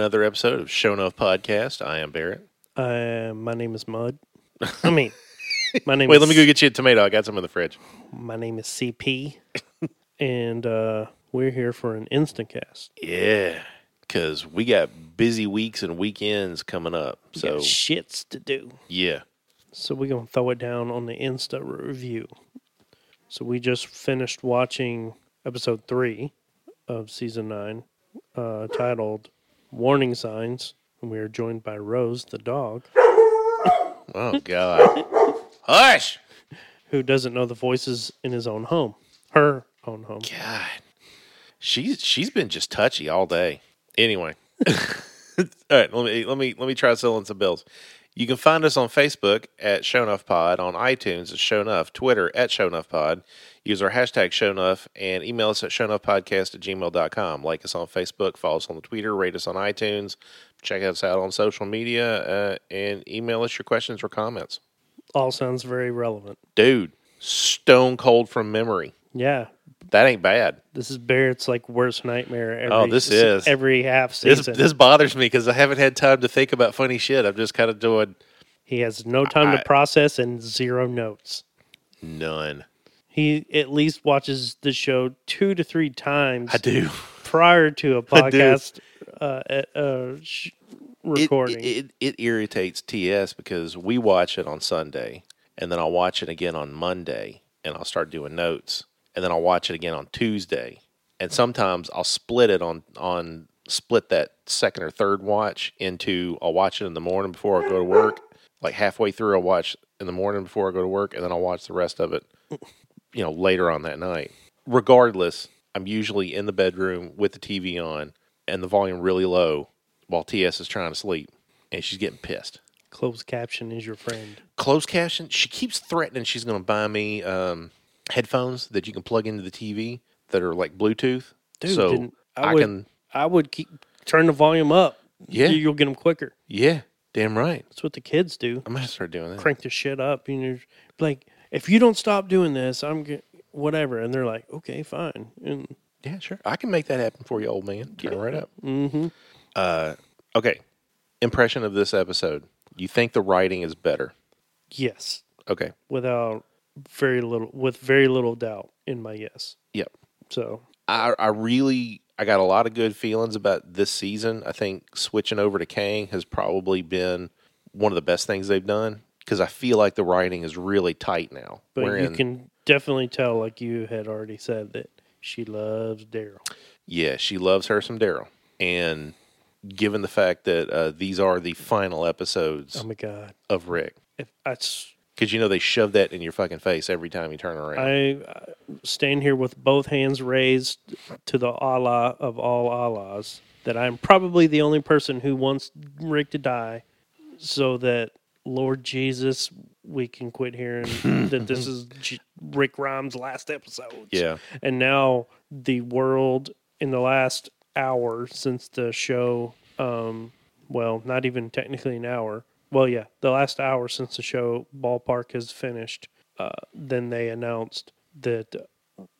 And welcome to another episode of Show Enough Podcast. I am Barrett. Uh, my name is Mud. I mean, my name. Wait, is, let me go get you a tomato. I got some in the fridge. My name is CP, and uh, we're here for an instant cast. Yeah, because we got busy weeks and weekends coming up. We So, got shits to do, yeah. so we're gonna throw it down on the Insta review. So we just finished watching episode three of season nine, uh, titled "Warning Signs," and we are joined by Rose, the dog, Oh, God. Hush! who doesn't know the voices in his own home, her own home. God. She's she's been just touchy all day. Anyway. all right, let me let me let me try selling some bills. You can find us on Facebook at Show Enough Pod, on iTunes at Show Enough, Twitter at Show Enough Pod. Use our hashtag Show Enough and email us at shownoughpodcast at gmail.com. Like us on Facebook, follow us on the Twitter, rate us on iTunes, check us out on social media, uh, and email us your questions or comments. All sounds very relevant. Dude, stone cold from memory. Yeah, That ain't bad. This is Barrett's like worst nightmare. Every, Oh, this is. every half This, season. this bothers me because I haven't had time to think about funny shit. I'm just kind of doing he has no time I- to process and zero notes. none. He at least watches the show two to three times I do. prior to a podcast uh, uh, sh- It, recording. it, it irritates TS because we watch it on Sunday and then I'll watch it again on Monday and I'll start doing notes and then I'll watch it again on Tuesday and sometimes I'll split it on on split that second or third watch into I'll watch it in the morning before I go to work like halfway through I'll watch in the morning before I go to work and then I'll watch the rest of it you know later on that night regardless I'm usually in the bedroom with the TV on and the volume really low while TS is trying to sleep and she's getting pissed. Closed caption is your friend. Closed caption, she keeps threatening she's going to buy me um, headphones that you can plug into the TV that are like Bluetooth. Dude, so I I, would- can, I would keep turn the volume up. Yeah. You- you'll get them quicker. yeah, damn right. That's what the kids do. I'm to start doing that. Crank the shit up. You know, like if you don't stop doing this, I'm whatever. And they're like, okay, fine. And Yeah, sure. I can make that happen for you, old man. Turn it right up. mm-hmm. Uh, okay. Impression of this episode. You think the writing is better? yes, Okay. without very little, with very little doubt in my yes. Yep. So I, I really I got a lot of good feelings about this season. I think switching over to Kang has probably been one of the best things they've done because I feel like the writing is really tight now. But We're you can definitely tell, like you had already said, that she loves Daryl. yeah, she loves her some Daryl, and given the fact that uh, these are the final episodes Oh my god! of Rick, If I, because you know they shove that in your fucking face every time you turn around. I uh, stand here with both hands raised to the Allah of all Allahs, that I'm probably the only person who wants Rick to die, so that Lord Jesus, we can quit hearing that this is J- Rick Grimes' last episode. yeah, and now the world in the last hour since the show um well not even technically an hour well yeah the last hour since the show ballpark has finished uh then they announced that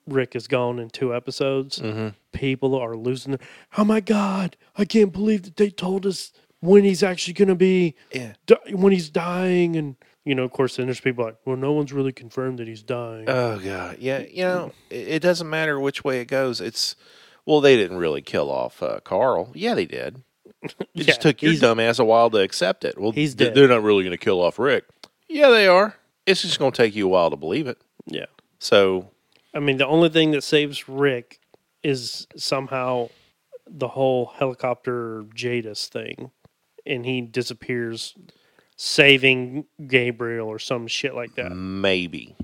rick is gone in two episodes hmm people are losing their oh my god i can't believe that they told us when he's actually going to be yeah. di- when he's dying and you know of course then there's people like well no one's really confirmed that he's dying Oh god, yeah. You know, it, it doesn't matter which way it goes. It's well, they didn't really kill off uh, Carl. Yeah, they did. It Yeah, just took your he's- dumb ass a while to accept it. Well, He's dead. they're not really going to kill off Rick. Yeah, they are. It's just going to take you a while to believe it. yeah So I mean, the only thing that saves Rick is somehow the whole helicopter Jadis thing, and he disappears, saving Gabriel or some shit like that. maybe,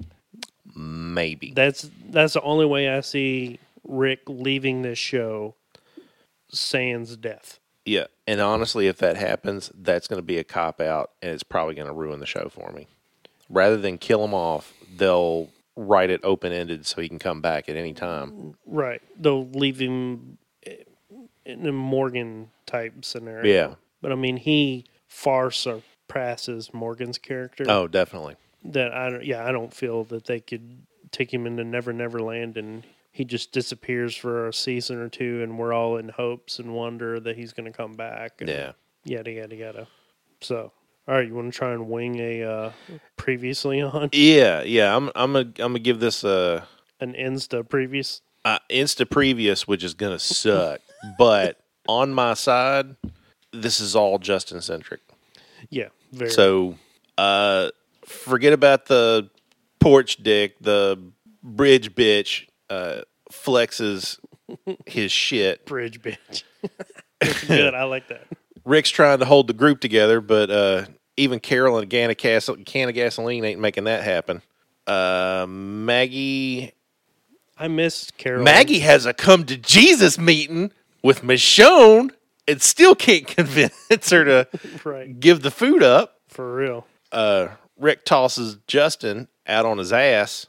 maybe. That's that's the only way I see Rick leaving this show. Sans death. Yeah, and honestly, if that happens, that's going to be a cop out, and it's probably going to ruin the show for me. Rather than kill him off, they'll write it open ended so he can come back at any time. Right. They'll leave him in a Morgan type scenario. Yeah. But I mean, he far surpasses Morgan's character. Oh, definitely. that I don't, yeah, I don't feel that they could take him into Never Never Land and he just disappears for a season or two, and we're all in hopes and wonder that he's going to come back. Yeah. Yada yada yada. So, all right, you want to try and wing a uh, previously on Yeah, yeah. I'm I'm gonna I'm gonna give this a an Insta previous? uh, insta previous, which is gonna suck. but on my side, this is all Justin centric. Yeah, very. So, uh, forget about the porch dick. The bridge bitch uh, flexes his shit. bridge bitch. That's good. I like that. Rick's trying to hold the group together, but uh, even Carol and a can of, can of gasoline ain't making that happen. Uh, Maggie I missed Carol. Maggie has a come to Jesus meeting with Michonne and still can't convince her to right give the food up. for real. Uh, Rick tosses Justin out on his ass.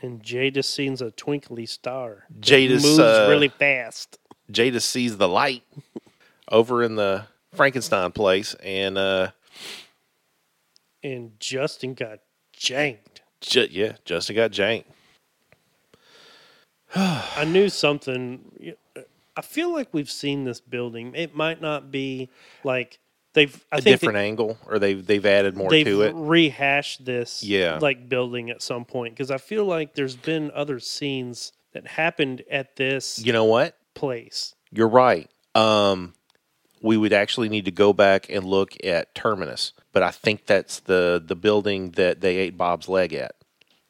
And Jadis sees a twinkly star. Jada's, moves uh, really fast. Jadis sees the light over in the Frankenstein place, and uh, And Justin got janked. Ju- yeah, Justin got janked. I knew something. I feel like we've seen this building. It might not be like they've. I A think different angle, or they've they've added more they've to it. rehashed this. Yeah. like building at some point because I feel like there's been other scenes that happened at this You know what? place. You're right. Um, we would actually need to go back and look at Terminus, but I think that's the the building that they ate Bob's leg at.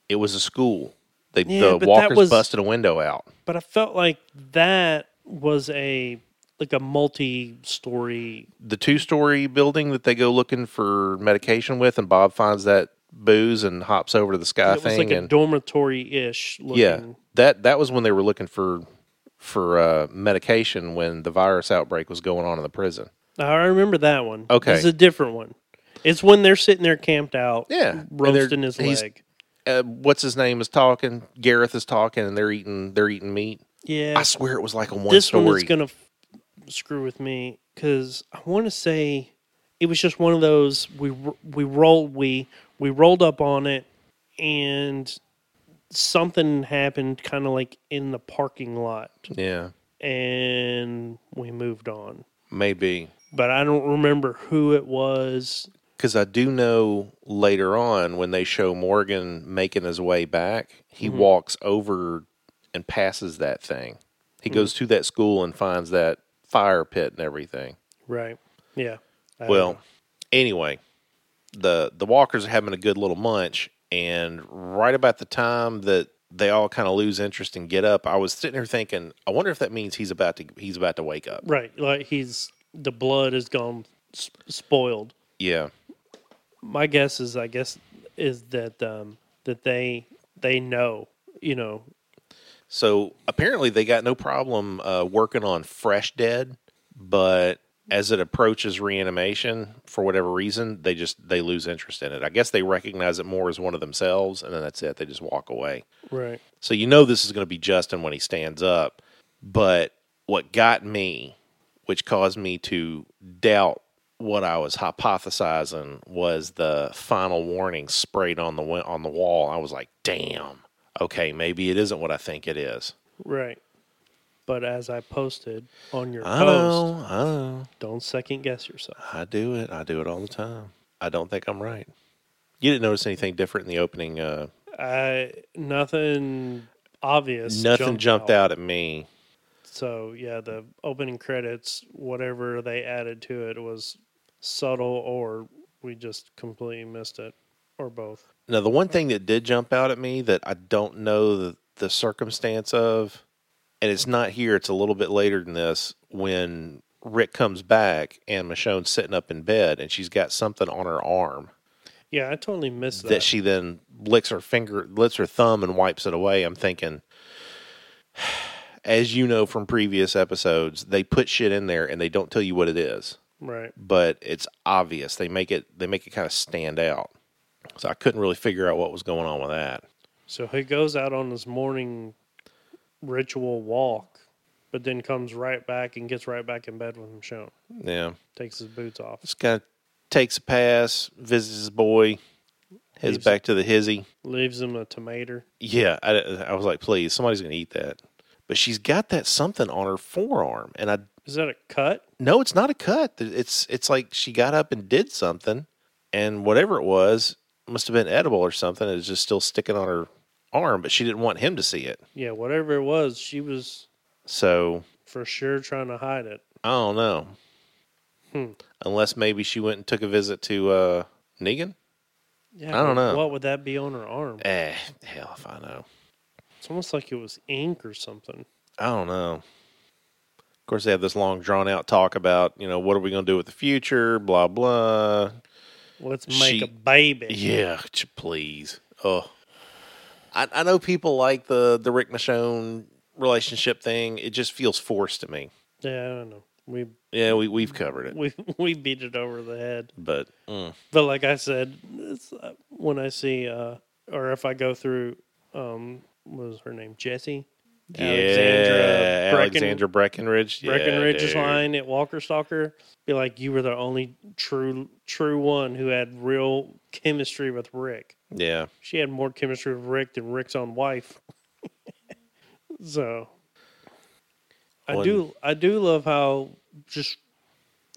It was a school. They Yeah, the walkers was- busted a window out. But I felt like that was a like a multi-story. The two story building that they go looking for medication with, and Bob finds that booze and hops over to the sky It was thing like a and dormitory-ish. Looking. yeah, that that was when they were looking for for uh, medication when the virus outbreak was going on in the prison. I remember that one. Okay. it's a different one. It's when they're sitting there camped out, Yeah, roasting his leg. Uh, what's his name is talking. Gareth is talking, and they're eating they're eating meat. Yeah, I swear it was like a one this story. gonna screw with me because I want to say it was just one of those we we rolled we we rolled up on it and something happened kind of like in the parking lot yeah, and we moved on maybe but I don't remember who it was because I do know later on when they show Morgan making his way back, he Mm-hmm. walks over and passes that thing. He goes Mm-hmm. to that school and finds that fire pit and everything. right yeah I Well, know. anyway, the the walkers are having a good little munch, and right about the time that they all kind of lose interest and get up, I was sitting here thinking, I wonder if that means he's about to he's about to wake up. right like he's the blood is gone spoiled Yeah, my guess is I guess is that um that they they know you know So apparently they got no problem uh, working on Fresh Dead, but as it approaches reanimation, for whatever reason, they just they lose interest in it. I guess they recognize it more as one of themselves, and then that's it. They just walk away. right So you know this is going to be Justin when he stands up. But what got me, which caused me to doubt what I was hypothesizing, was the final warning sprayed on the on the wall. I was like, "Damn, okay, maybe it isn't what I think it is." right but as I posted on your I post know, I know, don't second guess yourself I do it. I do it all the time. I don't think I'm right. You didn't notice anything different in the opening. Uh, I nothing obvious nothing jumped out at me. so yeah the opening credits whatever they added to it was subtle or we just completely missed it or both Now, the one thing that did jump out at me that I don't know the, the circumstance of, and it's not here, it's a little bit later than this, when Rick comes back and Michonne's sitting up in bed and she's got something on her arm yeah I totally missed that, that she then licks her finger, licks her thumb and wipes it away. I'm thinking, as you know from previous episodes, they put shit in there and they don't tell you what it is right but it's obvious. They make it they make it kind of stand out. So I couldn't really figure out what was going on with that. So he goes out on his morning ritual walk, but then comes right back and gets right back in bed with Michonne. Yeah, Takes his boots off. just kind of takes a pass, visits his boy, heads Leaves- back to the hizzy. Leaves him a tomato. Yeah, I, I was like, please, somebody's gonna eat that. but she's got that something on her forearm, and I Is that a cut? no, it's not a cut. It's it's like she got up and did something, and whatever it was must have been edible or something. It's just still sticking on her arm, but she didn't want him to see it. Yeah, whatever it was, she was So for sure trying to hide it. I don't know. Hmm. Unless maybe she went and took a visit to uh, Negan. Yeah, I don't know. What would that be on her arm? Eh, hell if I know. It's almost like it was ink or something. I don't know. Of course, they have this long, drawn out talk about, you know, what are we going to do with the future, blah, blah. Let's make She- a baby. Yeah, please. Oh, I, I know people like the the Rick Michonne relationship thing. It just feels forced to me. Yeah, I don't know. We Yeah, we we've covered it, we we beat it over the head. but mm, But like I said, it's, uh, when I see uh, or if I go through, um, what was her name? Jessie. Yeah, Brecken- Alexandra Breckenridge, yeah, Breckenridge's dude. line at Walker Stalker be like, "You were the only true true one who had real chemistry with Rick. Yeah, She had more chemistry with Rick than Rick's own wife." so, I One- do I do love how just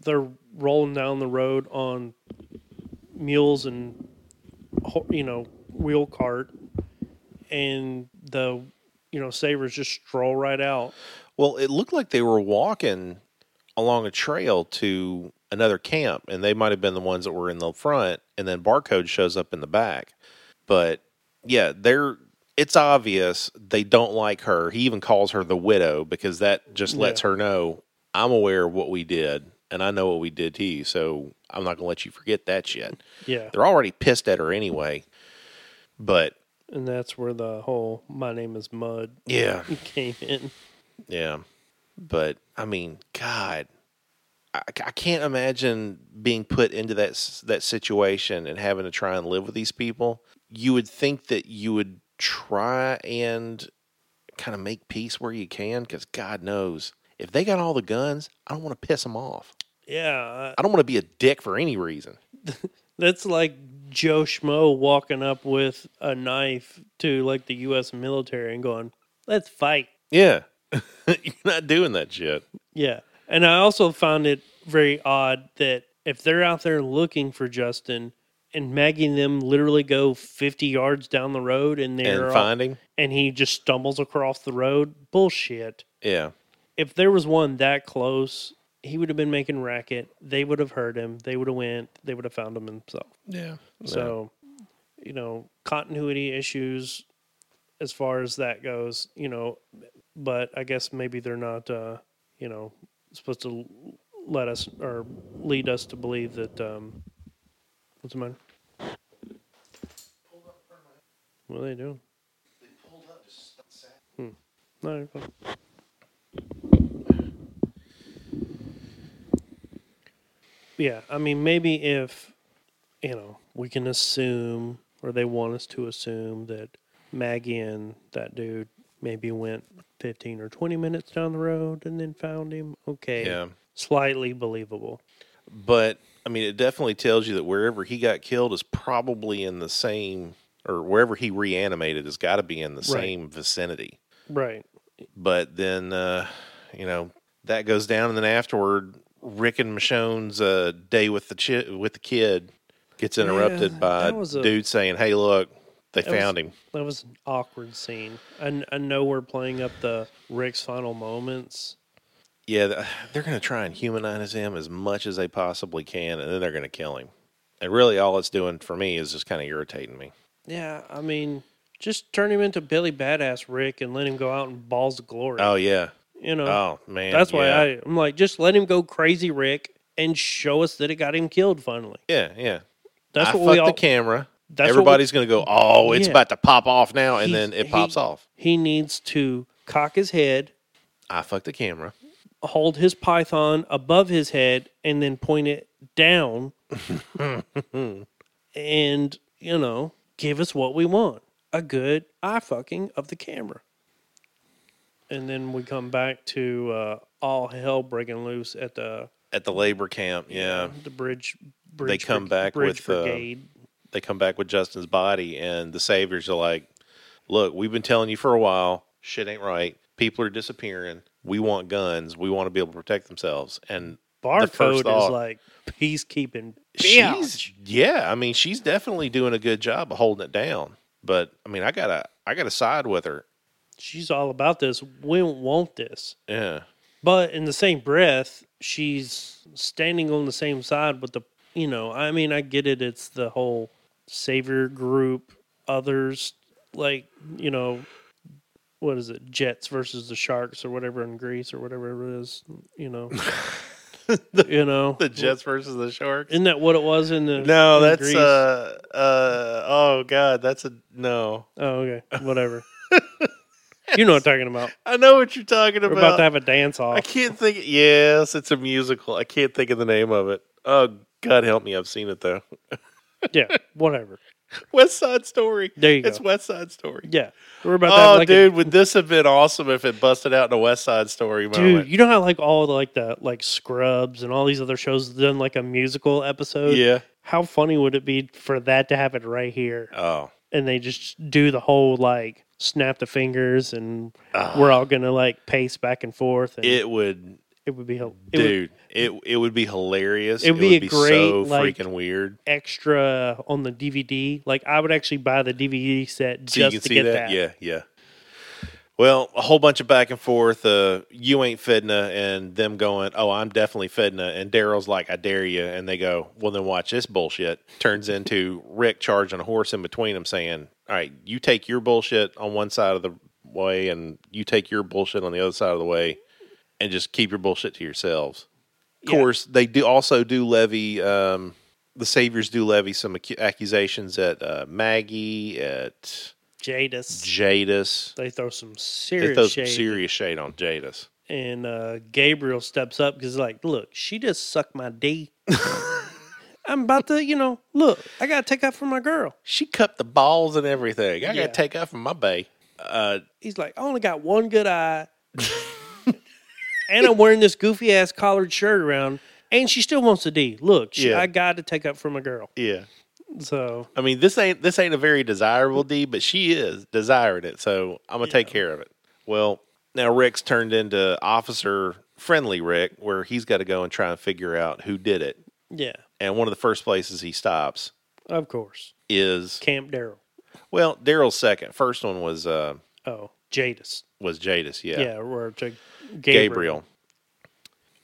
they're rolling down the road on mules and you know wheel cart, and the you know savers just stroll right out. Well, it looked like they were walking along a trail to another camp, and they might have been the ones that were in the front, and then Barcode shows up in the back. But yeah, they're it's obvious they don't like her. He even calls her the widow because that just lets Yeah. her know I'm aware of what we did, and I know what we did to you, so I'm not gonna let you forget that shit. Yeah. They're already pissed at her anyway. But And that's where the whole "my name is Mud" yeah, came in. Yeah, but I mean, God, I, I can't imagine being put into that that situation and having to try and live with these people. You would think that you would try and kind of make peace where you can, because God knows if they got all the guns, I don't want to piss them off. Yeah, I don't want to be a dick for any reason. that's like Joe Schmo walking up with a knife to like the U.S. military and going, "Let's fight." Yeah, you're not doing that shit. Yeah, and I also found it very odd that if they're out there looking for Justin. And Maggie and them literally go fifty yards down the road, and they're And finding, and he just stumbles across the road. Bullshit. yeah, if there was one that close, he would have been making racket. They would have heard him. They would have went. They would have found him himself. yeah. So, you know, continuity issues as far as that goes. You know, but I guess maybe they're not. Uh, you know, supposed to let us or lead us to believe that. Um, what's the matter? What are they doing? Hmm. No, you're fine. Yeah, I mean, maybe if, you know, we can assume, or they want us to assume that Maggie and that dude maybe went 15 or 20 minutes down the road and then found him. Okay. Yeah. Slightly believable. But I mean, it definitely tells you that wherever he got killed is probably in the same, or wherever he reanimated has got to be in the Right. same vicinity. Right. But then, uh, you know, that goes down, and then afterward, Rick and Michonne's uh, day with the chi- with the kid gets interrupted Yeah, by a- dude saying, "Hey, look, they That was- found him." That was an awkward scene. I, I know we're playing up the Rick's final moments. Yeah, they're going to try and humanize him as much as they possibly can, and then they're going to kill him. And really, all it's doing for me is just kind of irritating me. Yeah, I mean, just turn him into Billy Badass Rick and let him go out in balls of glory. Oh yeah. You know, Oh man. that's why yeah. I, I'm like, just let him go crazy Rick and show us that it got him killed finally. Yeah, yeah. That's I what we all. the camera. that's Everybody's going to go, "Oh, it's Yeah. about to pop off now," and He's- then it he- pops off. He needs to cock his head, I fucked the camera. hold his python above his head, and then point it down, and you know, give us what we want: a good eye fucking of the camera. And then we come back to uh, all hell breaking loose at the At the labor camp, yeah, the bridge. bridge come brig- back bridge with, uh, they come back with Justin's body, and the saviors are like, "Look, we've been telling you for a while, shit ain't right. People are disappearing. We want guns. We want to be able to protect themselves. And the first is like peacekeeping. she's yeah. I mean, she's definitely doing a good job of holding it down. But I mean, I gotta I gotta side with her. She's all about this. We don't want this. Yeah. But in the same breath, she's standing on the same side with the, you know, I mean, I get it. It's the whole savior group, others, like, you know, what is it? Jets versus the Sharks or whatever in Grease or whatever it is, you know. you know, The Jets versus the Sharks. Isn't that what it was in the? No, in that's Grease? uh uh oh god, that's a no. Oh, okay, whatever. You know what I'm talking about. I know what you're talking about. We're about. to have a dance off. I can't think. Yes, it's a musical. I can't think of the name of it. Oh God, help me! I've seen it though. yeah, whatever. West Side Story. There you go. It's. West Side Story. Yeah, we're about to Oh, like a- dude, would this have been awesome if it busted out in a West Side Story Dude, moment? you know how like all the like the like Scrubs and all these other shows done like a musical episode? yeah. How funny would it be for that to happen right here? Oh, And they just do the whole like snap the fingers and Ah. we're all gonna like pace back and forth and it, it would, would be it would dude. it it would be hilarious. It would be a great, so like- freaking weird. extra on the DVD. Like I would actually buy the DVD set So you just can to see get that? that. Yeah, yeah. Well, a whole bunch of back and forth. Uh, you ain't Fedna, and them going, "Oh, I'm definitely Fedna," and Daryl's like, "I dare you," and they go, "Well, then watch this bullshit." Turns into Rick charging a horse in between them, saying, "All right, you take your bullshit on one side of the way, and you take your bullshit on the other side of the way, and just keep your bullshit to yourselves." Of Yeah. course, they do also do levy. Um, the saviors do levy some acu- accusations at uh, Maggie, at Jadis. Jadis. They throw some serious They throw shade. serious shade on Jadis. and uh, Gabriel steps up because like, look, she just sucked my D. I'm about to, you know, look, I gotta take up for my girl. She cut the balls and everything. I Yeah. got to take out from my bay. Uh, He's like, I only got one good eye, and I'm wearing this goofy ass collared shirt around, and she still wants a D. Look, she, Yeah. I got to take up for my girl. yeah. So I mean, this ain't this ain't a very desirable D, but she is desiring it, so I'm gonna take care of it. Well, now Rick's turned into Officer Friendly Rick, where he's got to go and try and figure out who did it. yeah, And one of the first places he stops of course, is Camp Daryl. well, Daryl's second. First one was uh Oh, Jadis. was Jadis, Yeah, Yeah, or to Gabriel. Gabriel.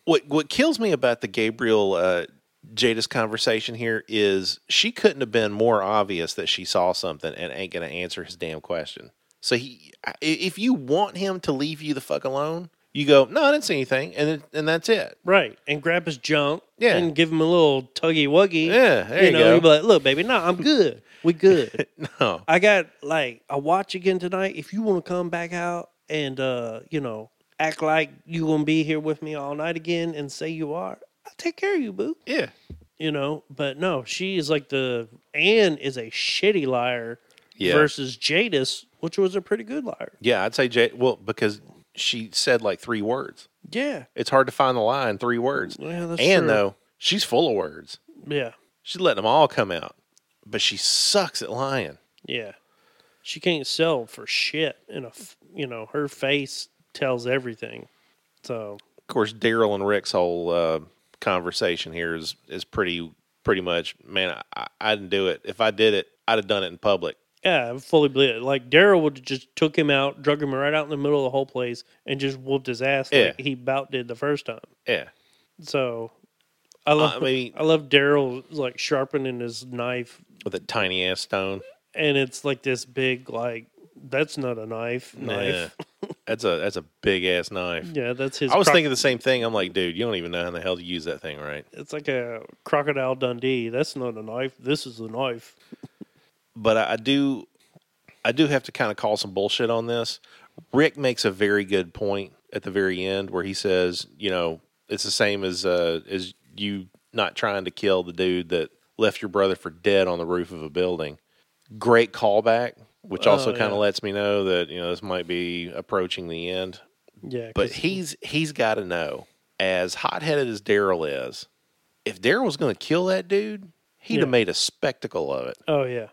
What what kills me about the Gabriel uh, Jadis conversation here is she couldn't have been more obvious that she saw something and ain't going to answer his damn question. So he, i- if you want him to leave you the fuck alone, you go, no, I didn't see anything, and it, and that's it. Right, and grab his junk Yeah. and give him a little tuggy wuggy. Yeah, there you, know, go. be like, "Look, baby, no, I'm good. We good. no, I got like a watch again tonight. If you want to come back out and uh, you know, act like you gonna be here with me all night again and say you are, I'll take care of you, boo. yeah, You know, but no, she is like the Anne is a shitty liar yeah, versus Jadis, which was a pretty good liar. yeah. I'd say Jade. Well, because she said like three words. Yeah, It's hard to find the lie in three words. yeah, that's and true. though she's full of words, yeah, she's letting them all come out, but she sucks at lying. yeah, she can't sell for shit. In a, you know, her face tells everything. So of course, Daryl and Rick's whole uh, conversation here is is pretty pretty much. Man, I, I didn't do it. If I did it, I'd have done it in public. Yeah, I fully believe it. Like Daryl would have just took him out, drug him right out in the middle of the whole place, and just whooped his ass Yeah. like he about did the first time. Yeah, So I love, I mean- I love Daryl like sharpening his knife, with a tiny ass stone. and it's like this big like that's not a knife, knife. Yeah. that's a that's a big ass knife. Yeah, that's his. I was croc- thinking the same thing. I'm like, dude, you don't even know how the hell to use that thing, right? it's like a crocodile Dundee. That's not a knife. This is a knife. But I, I do, I do have to kind of call some bullshit on this. Rick makes a very good point at the very end where he says, you know, it's the same as uh, as you not trying to kill the dude that left your brother for dead on the roof of a building. Great callback, which also Oh, kind of lets me know that you know this might be approaching the end. Yeah, but he's he's got to know, as hot headed as Daryl is, if Daryl was going to kill that dude, he'd Yeah. have made a spectacle of it. oh yeah,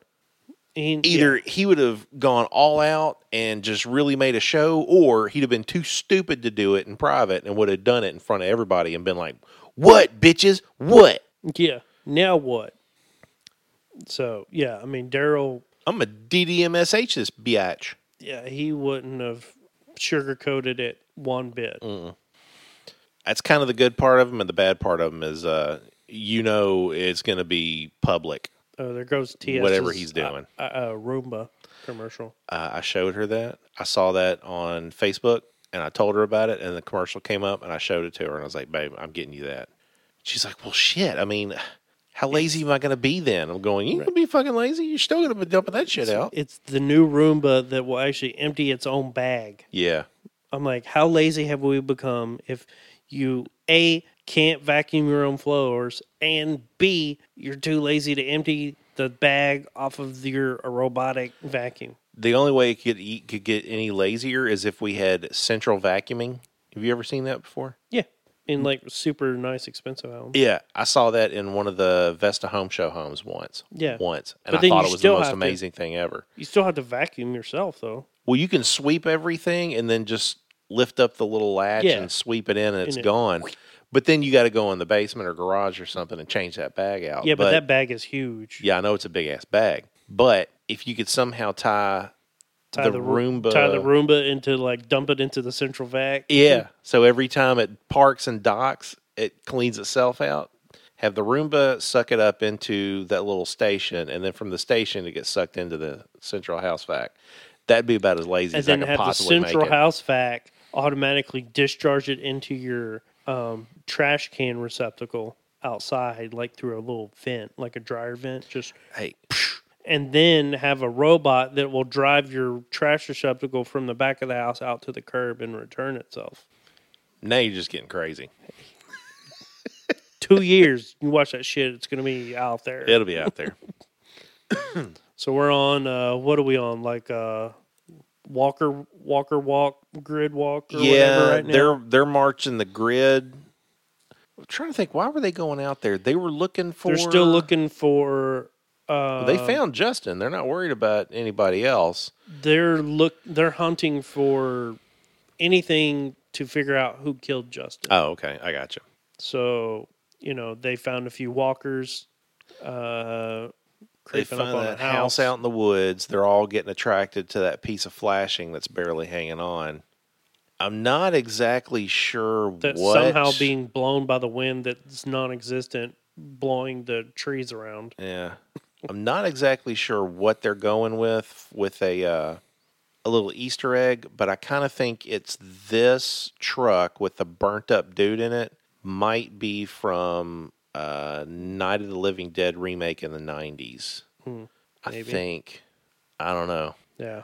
He- Either yeah. he would have gone all out and just really made a show, or he'd have been too stupid to do it in private and would have done it in front of everybody and been like, "What, bitches? What? Yeah. Now what? So yeah, I mean Daryl. I'm a DDMSH this biatch." Yeah, he wouldn't have sugarcoated it one bit. Mm. That's kind of the good part of him, and the bad part of him is, uh, you know, it's going to be public. Oh, there goes TS. Whatever he's doing. Uh, uh, Roomba commercial. Uh, I showed her that. I saw that on Facebook, and I told her about it. And the commercial came up, and I showed it to her, and I was like, "Babe, I'm getting you that." She's like, "Well, shit. I mean, how lazy am I going to be then?" I'm going, "You gonna be fucking lazy? You're still going to be dumping that shit out." It's the new Roomba that will actually empty its own bag. Yeah, I'm like, how lazy have we become if you A can't vacuum your own floors and B you're too lazy to empty the bag off of your robotic vacuum. the only way it could eat, could get any lazier is if we had central vacuuming. Have you ever seen that before? Yeah. In like super nice expensive homes. Yeah, I saw that in one of the Vesta Home Show homes once. Yeah. once, and I thought it was the most have to- amazing thing ever. You still have to vacuum yourself though. Well, you can sweep everything and then just lift up the little latch Yeah. and sweep it in, and it's And it- gone. But then you got to go in the basement or garage or something and change that bag out. Yeah, but, that bag is huge. yeah, I know it's a big ass bag, but if you could somehow tie, Tie the, Ro- Roomba, tie the Roomba into like dump it into the central vac. yeah, so every time it parks and docks, it cleans itself out. Have the Roomba suck it up into that little station, and then from the station it gets sucked into the central house vac. That'd be about as lazy and as I then could have the possibly central make it. house vac automatically discharge it into your um, trash can receptacle outside, like through a little vent, like a dryer vent. Just Hey, and then have a robot that will drive your trash receptacle from the back of the house out to the curb and return itself. now you're just getting crazy. Two years, you watch that shit, it's gonna be out there. It'll be out there. So we're on. Uh, what are we on? Like uh, Walker Walker Walk Grid Walk or yeah, whatever right now. they're they're marching the grid. I'm trying to think, why were they going out there? They were looking for. They're still looking for. Uh, They found Justin. They're not worried about anybody else. They're look. They're hunting for anything to figure out who killed Justin. Oh, okay, I got you. So you know they found a few walkers. Uh, They find that a house out in the woods. They're all getting attracted to that piece of flashing that's barely hanging on. I'm not exactly sure that's what somehow being blown by the wind that's non-existent, blowing the trees around. Yeah, I'm not exactly sure what they're going with with a uh, a little Easter egg, but I kind of think it's this truck with the burnt up dude in it. Might be from uh, Night of the Living Dead remake in the '90s. Hmm, I think. I don't know. Yeah,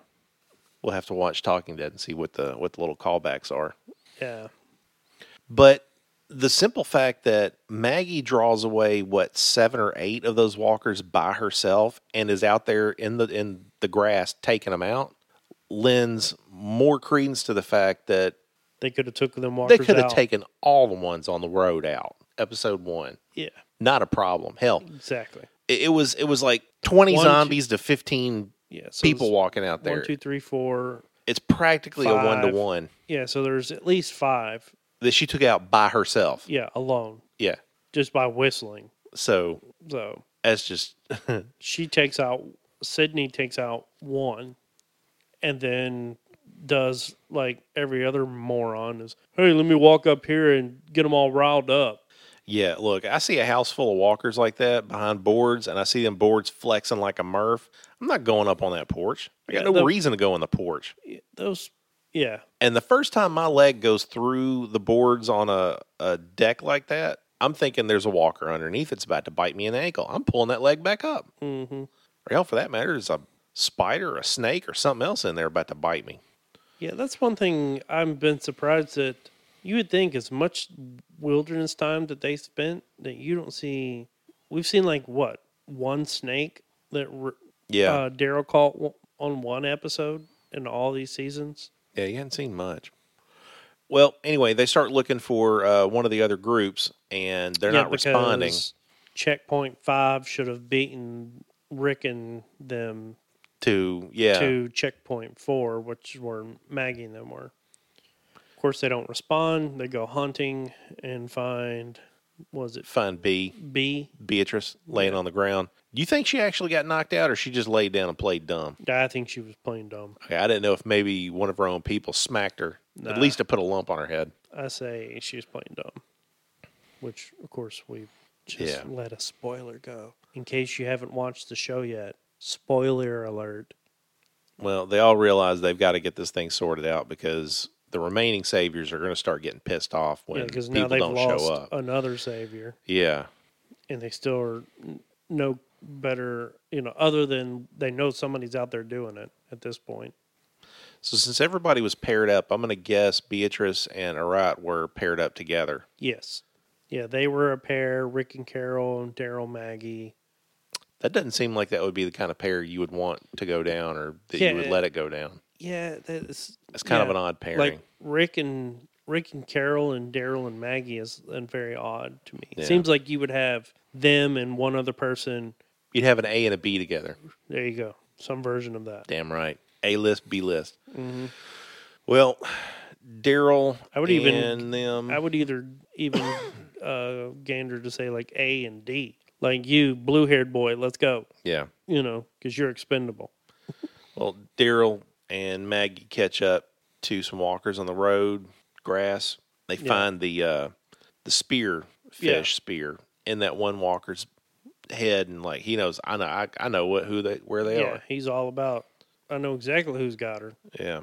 We'll have to watch Talking Dead and see what the what the little callbacks are. yeah. But the simple fact that Maggie draws away what seven or eight of those walkers by herself and is out there in the in the grass taking them out lends more credence to the fact that They could have took them they could have taken all the ones on the road out. Episode one, Yeah, not a problem. Hell, exactly. it, it was it was like twenty One, two- zombies to fifteen Yeah, so people walking out there. One, two, three, four. it's practically a one to five. one Yeah, so there's at least five. that she took out by herself. Yeah, alone, Yeah, just by whistling. so So that's just she takes out Cyndie takes out one, and then does like every other moron is. Hey, let me walk up here and get them all riled up. Yeah, look, I see a house full of walkers like that behind boards, and I see them boards flexing like a Murph. I'm not going up on that porch. I got Yeah, no the- reason to go on the porch. Those, yeah, And the first time my leg goes through the boards on a, a deck like that, I'm thinking there's a walker underneath. It's about to bite me in the ankle. I'm pulling that leg back up. Mm-hmm. Or hell, for that matter, there's a spider, a snake, or something else in there about to bite me. yeah. That's one thing I've been surprised that you would think as much wilderness time that they spent that you don't see. We've seen like what one snake that Yeah, uh, Daryl caught w- on one episode in all these seasons. yeah, you hadn't seen much. Well, anyway, they start looking for uh, one of the other groups, and they're Yeah, not responding. Checkpoint Five should have beaten Rick and them To yeah, to checkpoint four, which is where Maggie and them were. Of course, they don't respond. They go hunting and find, was it find B B? Beatrice laying on the ground. Do you think she actually got knocked out, or she just laid down and played dumb? I think she was playing dumb. Okay, I didn't know if maybe one of her own people smacked her, Nah. at least to put a lump on her head. I say she was playing dumb, which of course we just Yeah. let a spoiler go. In case you haven't watched the show yet, spoiler alert. Well, they all realize they've got to get this thing sorted out because the remaining saviors are going to start getting pissed off when Yeah, people now they've don't lost show up. another savior, Yeah, and they still are no better, you know, other than they know somebody's out there doing it at this point. So since everybody was paired up, I'm going to guess Beatrice and Arat were paired up together. Yes, yeah, they were a pair. Rick and Carol and Daryl Maggie. That doesn't seem like that would be the kind of pair you would want to go down, or that Yeah, you would let it go down. Yeah, that's It's kind of an odd pairing. like Rick and Rick and Carol and Daryl and Maggie is very odd to me. It Yeah. seems like you would have them and one other person. You'd have an A and a B together. There you go, some version of that. Damn right. A list, B list. hmm Well, Daryl I would even- and them. I would either even uh, gander to say like A and D, like you, blue haired boy, let's go. yeah. You know, because you're expendable. Well, Daryl and Maggie catch up to some walkers on the road, grass. They Yeah. find the uh, the spear fish Yeah. spear in that one walker's head, and like he knows, I know, I, I know what who they where they yeah, are. he's all about. I know exactly who's got her, Yeah,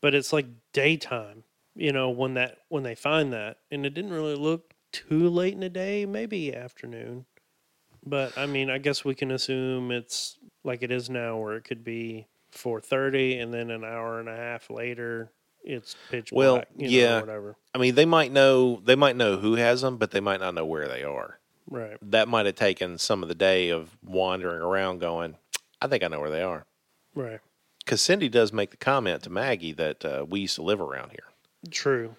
but it's like daytime. You know when that when they find that, and it didn't really look too late in the day, maybe afternoon. But I mean, I guess we can assume it's like it is now, where it could be four thirty, and then an hour and a half later, it's pitch Well, black. You yeah. know, whatever. I mean they might know they might know who has them, but they might not know where they are. Right. That might have taken some of the day of wandering around, going, I think I know where they are. Right. Because Cyndie does make the comment to Maggie that uh, we used to live around here. True.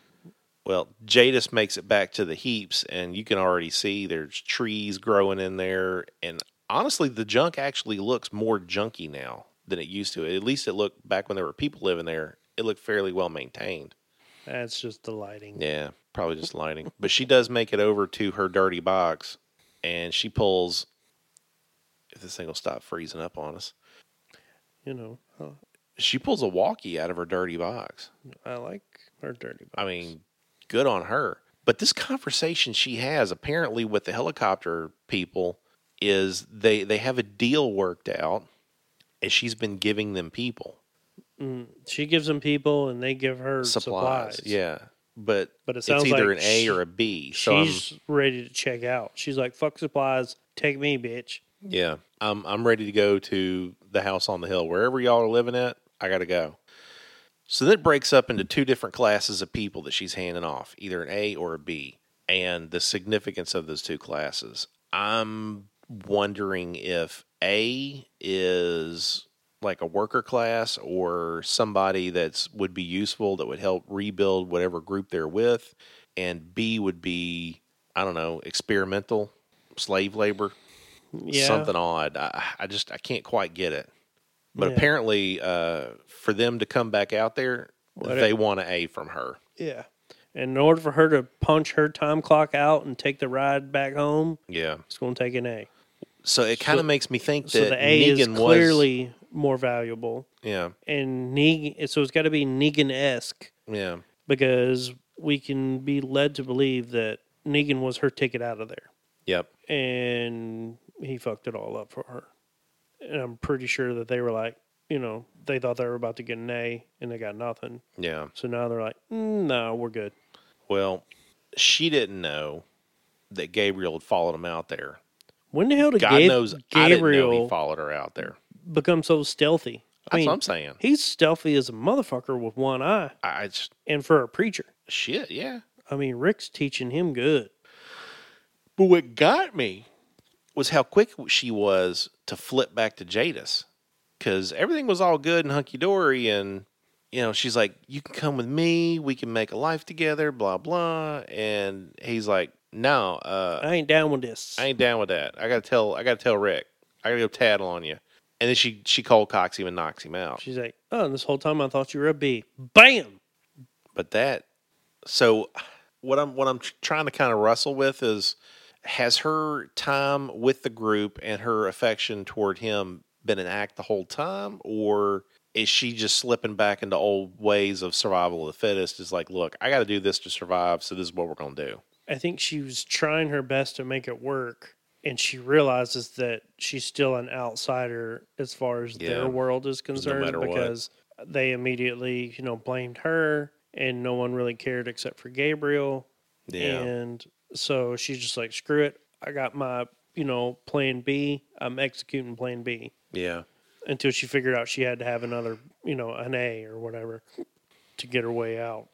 Well, Jadis makes it back to the heaps, and you can already see there's trees growing in there. And honestly, the junk actually looks more junky now than it used to. At least it looked back when there were people living there. It looked fairly well maintained. That's just the lighting. Yeah, probably just lighting. but she does make it over to her dirty box, and she pulls. If this thing will stop freezing up on us, You know, uh, she pulls a walkie out of her dirty box. I like her dirty. Box. I mean, good on her. But this conversation she has apparently with the helicopter people is they they have a deal worked out, and she's been giving them people Mm, she gives them people, and they give her supplies. supplies. Yeah, but But it it's either like an A she- or a B. So I'm, She's ready to check out. She's like, "Fuck supplies, take me, bitch." yeah, I'm I'm ready to go to the house on the hill wherever y'all are living at. I got to go. So that breaks up into two different classes of people that she's handing off, either an A or a B, and the significance of those two classes. I'm wondering if A is like a worker class or somebody that's would be useful that would help rebuild whatever group they're with, and B would be I don't know experimental slave labor Yeah, something odd. I, I just I can't quite get it. But Yeah. apparently, uh, for them to come back out there, What they want an A from her. yeah. And in order for her to punch her time clock out and take the ride back home, Yeah. it's going to take an A. So it kind of So- makes me think So that the A Negan is was clearly more valuable, yeah and Negan. So it's got to be Negan esque yeah because we can be led to believe that Negan was her ticket out of there. yep and he fucked it all up for her. And I'm pretty sure that they were like, you know, they thought they were about to get an A and they got nothing. yeah. So now they're like, mm, no, we're good. Well, she didn't know that Gabriel had followed him out there. When the hell did God Gab- knows I didn't know he Gabriel followed her out there. become so stealthy? I That's mean, what I'm saying. he's stealthy as a motherfucker with one eye, I I just and for a preacher. shit yeah. I mean, Rick's teaching him good. But what got me was how quick she was to flip back to Jadis. Because everything was all good and hunky dory. And, you know, she's like, You can come with me. We can make a life together, blah, blah. And he's like, No, uh, I ain't down with this. I ain't down with that. I got to tell, I got to tell Rick. I got to go tattle on you. And then she she cold cocks him and knocks him out. She's like, "Oh, and this whole time I thought you were a bee." Bam. But that so what I'm what I'm trying to kind of wrestle with is has her time with the group and her affection toward him been an act the whole time or is she just slipping back into old ways of survival of the fittest is like look i got to do this to survive so this is what we're going to do I think she was trying her best to make it work, and she realizes that she's still an outsider as far as Yeah. their world is concerned what. because they immediately, you know, blamed her, and no one really cared except for Gabriel. yeah And so she's just like, screw it. I got my, you know, plan B. I'm executing plan B yeah until she figured out she had to have another, you know, an A or whatever to get her way out.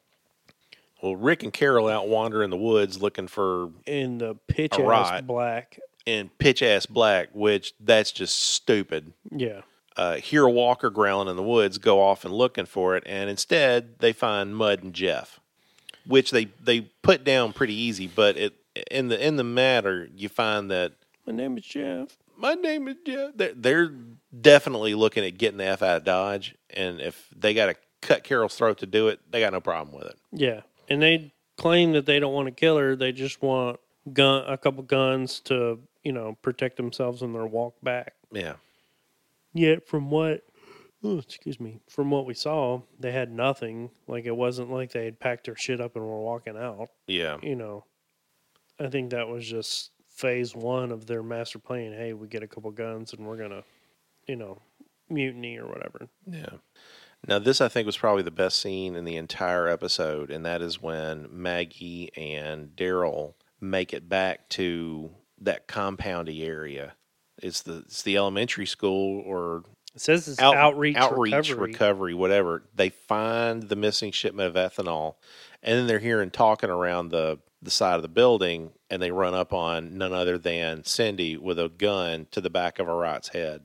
Well rick and carol out wander in the woods looking for In the pitch A ass ride. black. in pitch ass black which that's just stupid Yeah. uh, hear a walker growling in the woods, go off and looking for it, and instead they find Mud and Jeff, which they they put down pretty easy. But it in the in the matter, you find that My name is Jeff. my name is Jeff. They're, they're definitely looking at getting the f out of Dodge, and if they got to cut Carol's throat to do it, they got no problem with it. Yeah, and they claim that they don't want to kill her. They just want gun a couple guns to you know protect themselves on their walk back. Yeah, Yet, from what, oh, excuse me, from what we saw, they had nothing. Like it wasn't like they had packed their shit up and were walking out. yeah, You know, I think that was just phase one of their master plan. Hey, we get a couple guns and we're gonna, you know, mutiny or whatever. yeah. Now, this I think was probably the best scene in the entire episode, and that is when Maggie and Daryl make it back to that compoundy area. It's the it's the elementary school or It says it's out- outreach, outreach recovery. recovery, whatever. They find the missing shipment of ethanol, and then they're hearing talking around the the side of the building, and they run up on none other than Cyndie with a gun to the back of Arat's head,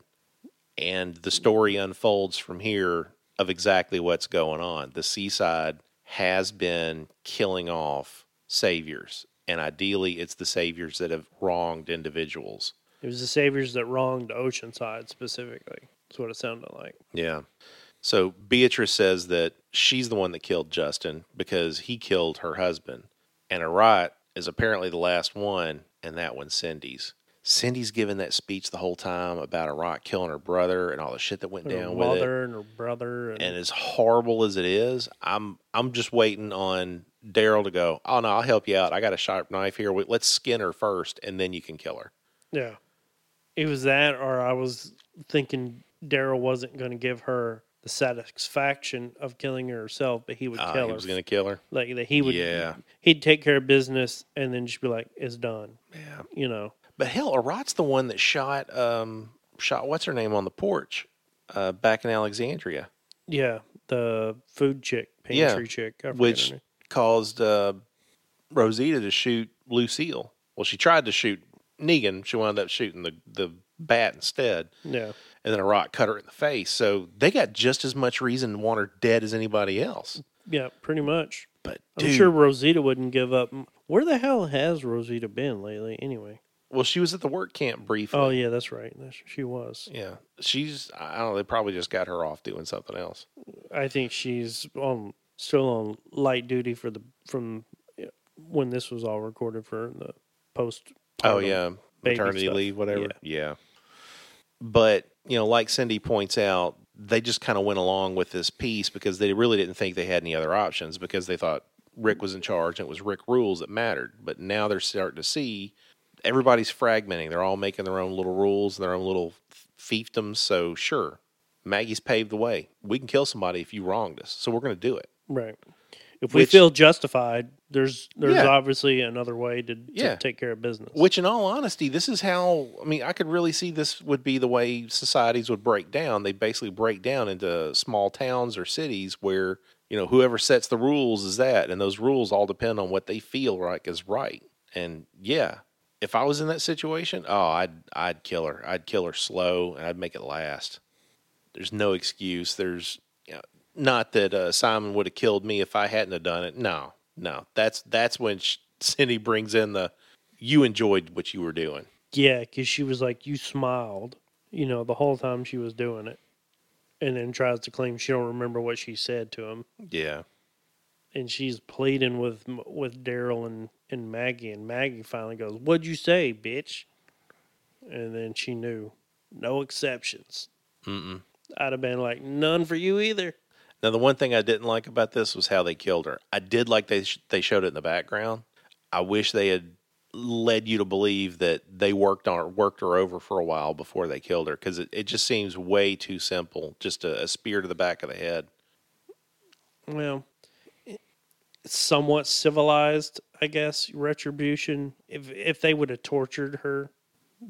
and the story unfolds from here of exactly what's going on. The seaside has been killing off saviors, and ideally, it's the saviors that have wronged individuals. It was the saviors that wronged Oceanside specifically. That's what it sounded like. Yeah. So Beatrice says that she's the one that killed Justin because he killed her husband. And Arat is apparently the last one, and that one's Cyndie's. Cyndie's given that speech the whole time about Arat killing her brother and all the shit that went Her down with it. mother and her brother, and, And as horrible as it is, I'm I'm just waiting on Daryl to go. Oh no, I'll help you out. I got a sharp knife here. Let's skin her first, and then you can kill her. yeah, it was that, or I was thinking Daryl wasn't going to give her the satisfaction of killing her herself, but he would Uh, kill he her. was going to kill her. like that, he would. Yeah. he'd take care of business and then just be like, "It's done." Yeah. You know. But hell, Arat's the one that shot um shot what's her name on the porch uh back in Alexandria, Yeah, the food chick, Yeah, pantry chick, forget her which caused uh Rosita to shoot Lucille. Well, she tried to shoot Negan. She wound up shooting the the bat instead, yeah, and then Arat cut her in the face. So they got just as much reason to want her dead as anybody else. yeah, pretty much. But I'm dude, sure Rosita wouldn't give up. Where the hell has Rosita been lately? Anyway. Well, she was at the work camp briefly. Oh yeah, that's right. She was. yeah. She's I don't know. They probably just got her off doing something else. I think she's on still on light duty for the from when this was all recorded for the post. Oh yeah, maternity stuff. leave, whatever. Yeah. Yeah. But you know, like Cyndie points out, they just kind of went along with this piece because they really didn't think they had any other options because they thought Rick was in charge and it was Rick rules that mattered. But now they're starting to see everybody's fragmenting. They're all making their own little rules and their own little fiefdoms. So sure, Maggie's paved the way. We can kill somebody if you wronged us, so we're going to do it. Right. If we Which- feel justified, there's there's Yeah. obviously another way to, to Yeah. take care of business. Which, in all honesty, this is how I mean, I could really see this would be the way societies would break down. They basically break down into small towns or cities where you know whoever sets the rules is that, and those rules all depend on what they feel like is right. And yeah, if I was in that situation, oh, I'd I'd kill her. I'd kill her slow, and I'd make it last. There's no excuse. There's you know, not that uh, Simon would have killed me if I hadn't have done it. No, no. That's that's when sh- Cyndie brings in the you enjoyed what you were doing. yeah, because she was like, "You smiled," you know, the whole time she was doing it, and then tries to claim she don't remember what she said to him, Yeah. and she's pleading with with Daryl and and Maggie, and Maggie finally goes, "What'd you say, bitch?" And then she knew, no exceptions. Mm-mm. I'd have been like, none for you either. Now, the one thing I didn't like about this was how they killed her. I did like they sh- they showed it in the background. I wish they had led you to believe that they worked on her, worked her over for a while before they killed her because it, it just seems way too simple. Just a, a spear to the back of the head. Well, somewhat civilized, I guess. Retribution. If if they would have tortured her,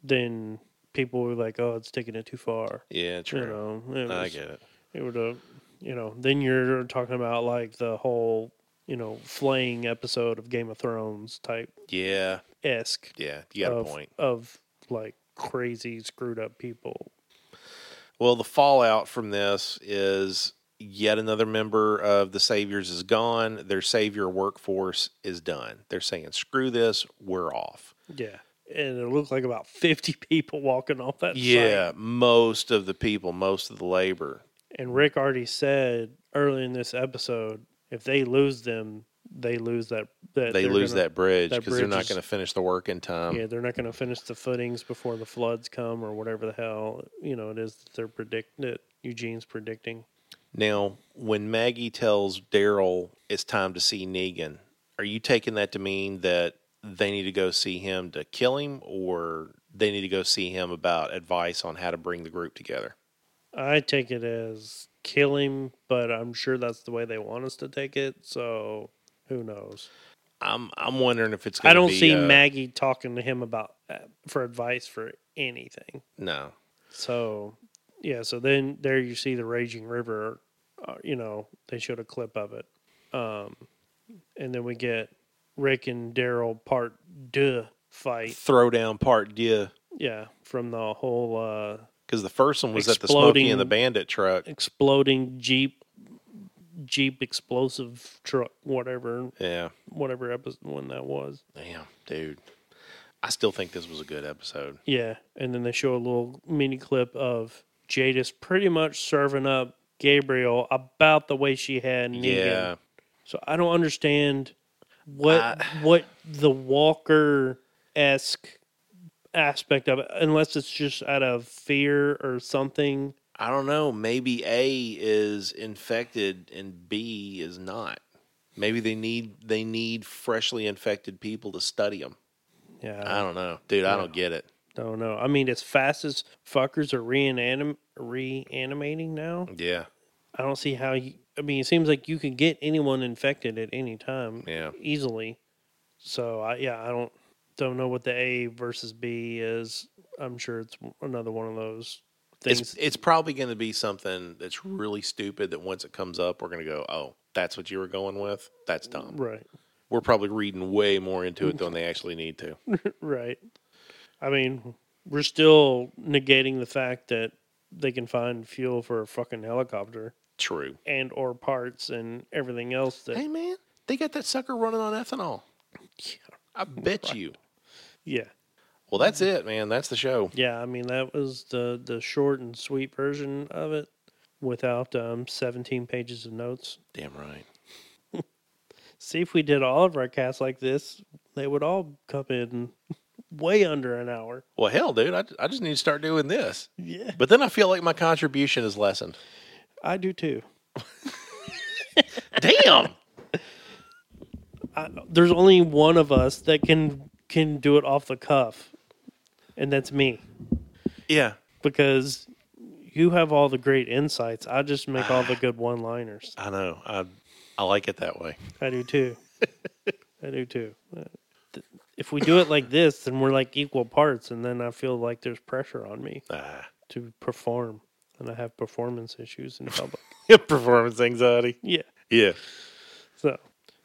then people were like, "Oh, it's taking it too far." Yeah, You true. know, it I get it. it would have, you know. Then you're talking about like the whole, you know, flaying episode of Game of Thrones type Yeah, esque yeah, you got of, a point. of like crazy screwed up people. Well, the fallout from this is yet another member of the Saviors is gone. Their Savior workforce is done. They're saying, screw this, we're off. Yeah, and it looked like about fifty people walking off that. site. Yeah, most of the people, most of the labor. And Rick already said early in this episode, if they lose them, they lose that. that They lose gonna- that bridge because they're not going to finish the work in time. yeah, they're not going to finish the footings before the floods come or whatever the hell you know it is that they're predict that Eugene's predicting. Now, when Maggie tells Daryl it's time to see Negan, are you taking that to mean that they need to go see him to kill him, or they need to go see him about advice on how to bring the group together? I take it as kill him, but I'm sure that's the way they want us to take it. So who knows? I'm I'm wondering if it's. I don't be, see uh, Maggie talking to him about uh, for advice for anything. No, So yeah, so then there you see the raging river. Uh, you know, they showed a clip of it, um, and then we get Rick and Daryl part duh fight. throwdown part duh. Yeah, from the whole uh, because the first one was at the Smokey and the Bandit truck. exploding jeep, jeep explosive truck, whatever, Yeah, whatever episode when that was. damn, dude. I still think this was a good episode. Yeah, and then they show a little mini clip of Jadis pretty much serving up Gabriel about the way she had Negan. Yeah, So I don't understand what I- what the Walker esque aspect of it, unless it's just out of fear or something. I don't know. Maybe A is infected and B is not. Maybe they need they need freshly infected people to study them. Yeah, I don't know, dude. I don't get it. Don't know. I mean, as fast as fuckers are reanim- reanimating now, Yeah, I don't see how you. I mean, it seems like you can get anyone infected at any time. yeah. easily. So I yeah, I don't don't know what the A versus B is. I'm sure it's another one of those things. It's it's probably going to be something that's really stupid. That once it comes up, we're going to go, "Oh, that's what you were going with. That's dumb." right, We're probably reading way more into it than they actually need to. right. I mean, we're still negating the fact that they can find fuel for a fucking helicopter True. and or parts and everything else that Hey man, they got that sucker running on ethanol. I bet you. yeah Well, that's it, man. That's the show. yeah i mean that was the the short and sweet version of it without um 17 pages of notes Damn right. See if we did all of our casts like this, they would all come in way under an hour. Well, hell, dude, I, I just need to start doing this. Yeah, But then I feel like my contribution is lessened. I do too. Damn. I, there's only one of us that can can do it off the cuff, and that's me yeah. because you have all the great insights. I just make all the good one-liners. I know. I I like it that way. I do too. I do too. If we do it like this, then we're like equal parts, and then I feel like there's pressure on me Ah. to perform, and I have performance issues in public. Performance anxiety. yeah. Yeah. So,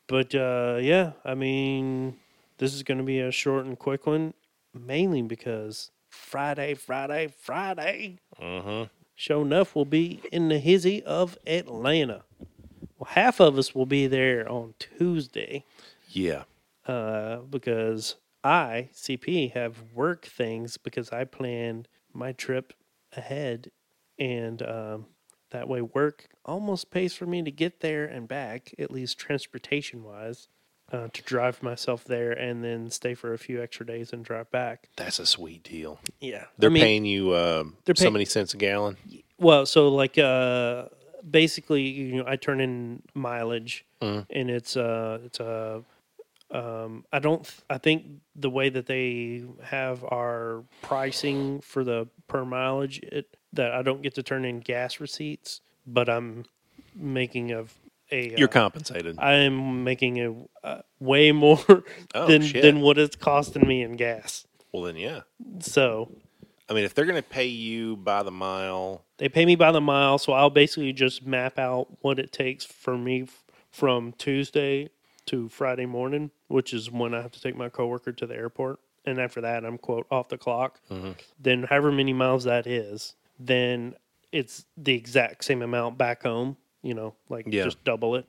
but uh, yeah, I mean, this is going to be a short and quick one, mainly because Friday, Friday, Friday, Mm-hmm. show enough will be in the hizzy of Atlanta. Well, half of us will be there on Tuesday Yeah. Uh, because I, CP, have work things because I plan my trip ahead, and um, that way work almost pays for me to get there and back, at least transportation wise, uh, to drive myself there and then stay for a few extra days and drive back. That's a sweet deal. Yeah, They're I mean, paying you uh, they're so many cents a gallon. Well, so like uh basically you know I turn in mileage Mhm. and it's uh it's a um I don't th- I think the way that they have our pricing for the per mileage it that I don't get to turn in gas receipts, but I'm making a a You're uh, compensated. I'm making a uh, way more Oh, than shit. than what it's costing me in gas. well, then yeah. So I mean, if they're going to pay you by the mile, They pay me by the mile, so I'll basically just map out what it takes for me from Tuesday to Friday morning, which is when I have to take my coworker to the airport. And after that, I'm quote off the clock. Mhm. Then, however many miles that is, then it's the exact same amount back home. You know, like Yeah. just double it,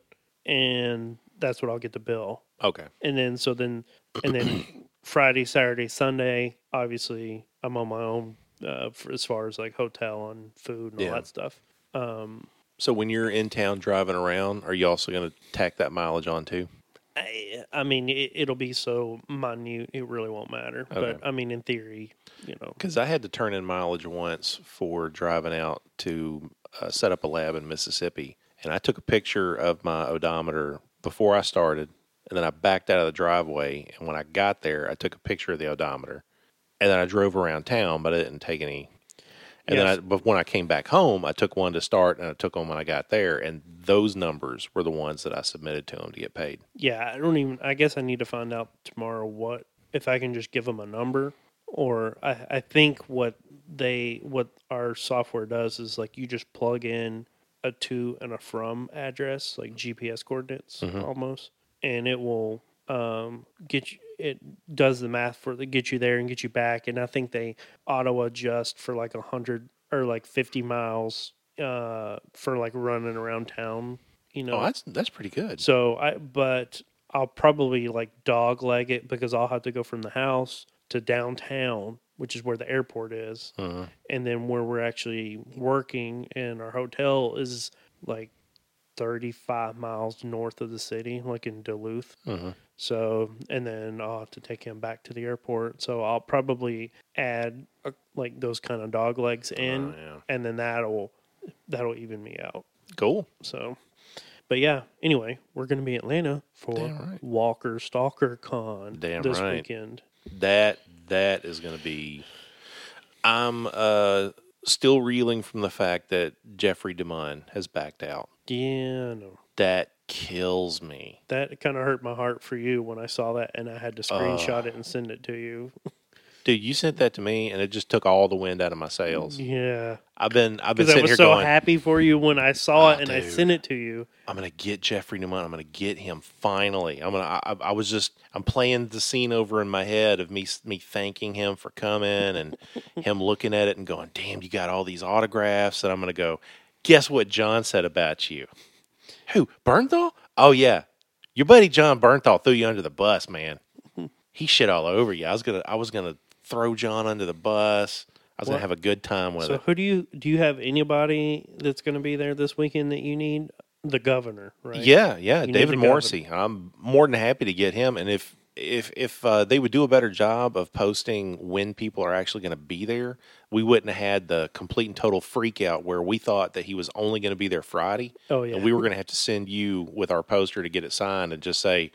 and that's what I'll get the bill okay. and then so then and then Friday, Saturday, Sunday, obviously I'm on my own uh, for as far as like hotel and food and Yeah. all that stuff. Um, So when you're in town driving around, are you also going to tack that mileage on too? I, I mean, it, it'll be so minute, it really won't matter. Okay. But I mean, in theory, you know, Because I had to turn in mileage once for driving out to uh, set up a lab in Mississippi, and I took a picture of my odometer before I started, and then I backed out of the driveway. And when I got there, I took a picture of the odometer, and then I drove around town, but I didn't take any. And Yes. then, I, but when I came back home, I took one to start, and I took one when I got there, and those numbers were the ones that I submitted to them to get paid. yeah, I don't even. I guess I need to find out tomorrow what if I can just give them a number, or I, I think what they what our software does is like you just plug in a to and a from address, like GPS coordinates Mhm. almost, and it will um, get you. It does the math for the get you there and get you back, and I think they auto adjust for like a hundred or like fifty miles uh, for like running around town. You know, Oh, that's that's pretty good. so I, but I'll probably like dog leg it because I'll have to go from the house to downtown, which is where the airport is, Mhm. and then where we're actually working and our hotel is like 35 miles north of the city, like in Duluth. Mhm. So, and then I'll have to take him back to the airport. So I'll probably add uh, like those kind of dog legs in, Oh, yeah. and then that'll that'll even me out. Cool. So, but yeah. Anyway, we're going to be in Atlanta for right. Walker Stalker Con Damn this right. weekend. That that is going to be. I'm uh, still reeling from the fact that Jeffrey DeMunn has backed out. Yeah, know. That kills me. That kind of hurt my heart for you when I saw that, and I had to screenshot it and send it to you. Dude, you sent that to me, and it just took all the wind out of my sails. Yeah, I've been I've been because I sitting was here so going, happy for you when I saw Oh, it and I sent it to you. I'm gonna get Jeffrey DeMunn. I'm gonna get him finally. I'm gonna. I, I was just. I'm playing the scene over in my head of me me thanking him for coming and him looking at it and going, "Damn, you got all these autographs." And I'm gonna go. Guess what Jon said about you? Who Bernthal? Oh yeah, your buddy Jon Bernthal threw you under the bus, man. He shit all over you. I was gonna. I was gonna throw Jon under the bus. I was What? gonna have a good time with it. So, it. who do you do? You have anybody that's going to be there this weekend that you need? The governor, right? Yeah, yeah, You need David governor. Morrissey. I'm more than happy to get him. And if if if uh, they would do a better job of posting when people are actually going to be there, we wouldn't have had the complete and total freak out where we thought that he was only going to be there Friday, Oh yeah. and we were going to have to send you with our poster to get it signed and just say.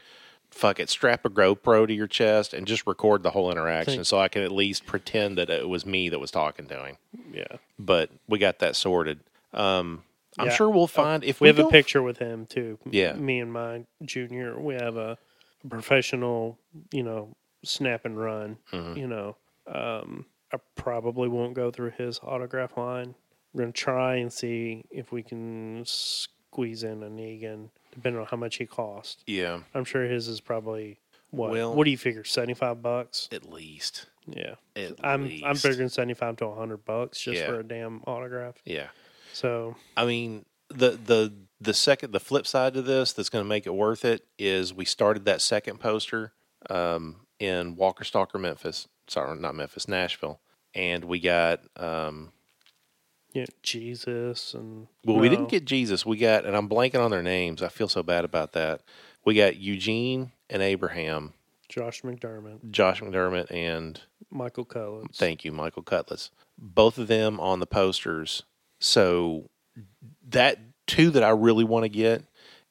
Fuck it, strap a GoPro to your chest and just record the whole interaction Think- so I can at least pretend that it was me that was talking to him. yeah. But we got that sorted. Um, I'm Yeah. sure we'll find if We, we, have a picture with him too. Yeah. Me and my junior. We have a professional, you know, snap and run. Mhm. You know, um, I probably won't go through his autograph line. We're gonna try and see if we can squeeze in a Negan, depending on how much he costs. Yeah, I'm sure his is probably what? Well- what do you figure? Seventy five bucks? at least. Yeah. At I'm least. I'm figuring seventy five to hundred bucks just Yeah. for a damn autograph. Yeah. So I mean, the the the second the flip side to this that's going to make it worth it is we started that second poster um, in Walker Stalker, Memphis. Sorry, not Memphis, Nashville, and we got um, Yeah, Jesus and Well, we didn't get Jesus. We got, and I'm blanking on their names. I feel so bad about that. We got Eugene and Abraham, Josh McDermitt, Josh McDermitt, and Michael Cudlitz. thank you, Michael Cudlitz Both of them on the posters. So that two that I really want to get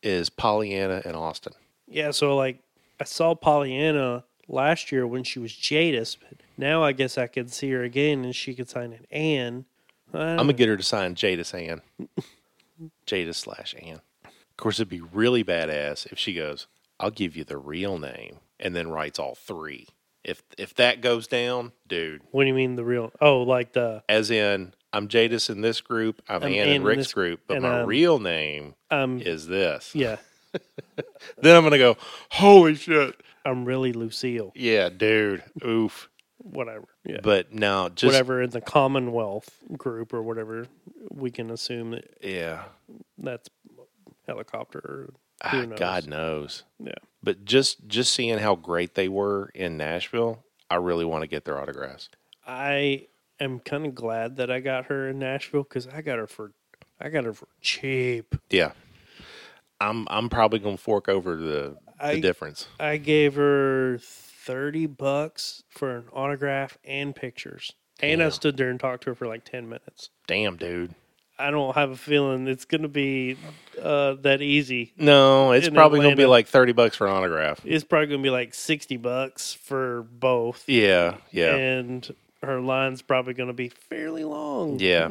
is Pollyanna and Austin. Yeah, so like I saw Pollyanna last year when she was Jadis, but now I guess I could see her again and she could sign an Anne. I'm gonna get her to sign Jadis Anne. Jadis slash Anne. Of course, it'd be really badass if she goes, "I'll give you the real name," and then writes all three. If if that goes down, dude, What do you mean the real? Oh, like the as in I'm Jadis in this group, I'm, I'm Anne in in Rick's this- group, but my I'm- real name um is this. yeah, Then I'm gonna go, holy shit, I'm really Lucille. yeah, dude, oof. Whatever. Yeah. But now, just whatever in the Commonwealth group or whatever, we can assume that yeah, that's helicopter. Or ah, knows? God knows. Yeah. But just just seeing how great they were in Nashville, I really want to get their autographs. I am kind of glad that I got her in Nashville because I got her for I got her for cheap. Yeah. I'm I'm probably gonna fork over the the difference. I gave her thirty bucks for an autograph and pictures, and I stood there and talked to her for like ten minutes. Damn, dude. I don't have a feeling it's gonna be uh, that easy. No, it's probably gonna be like thirty bucks for an autograph. It's probably gonna be like sixty bucks for both. Yeah, yeah, and her line's probably going to be fairly long. yeah.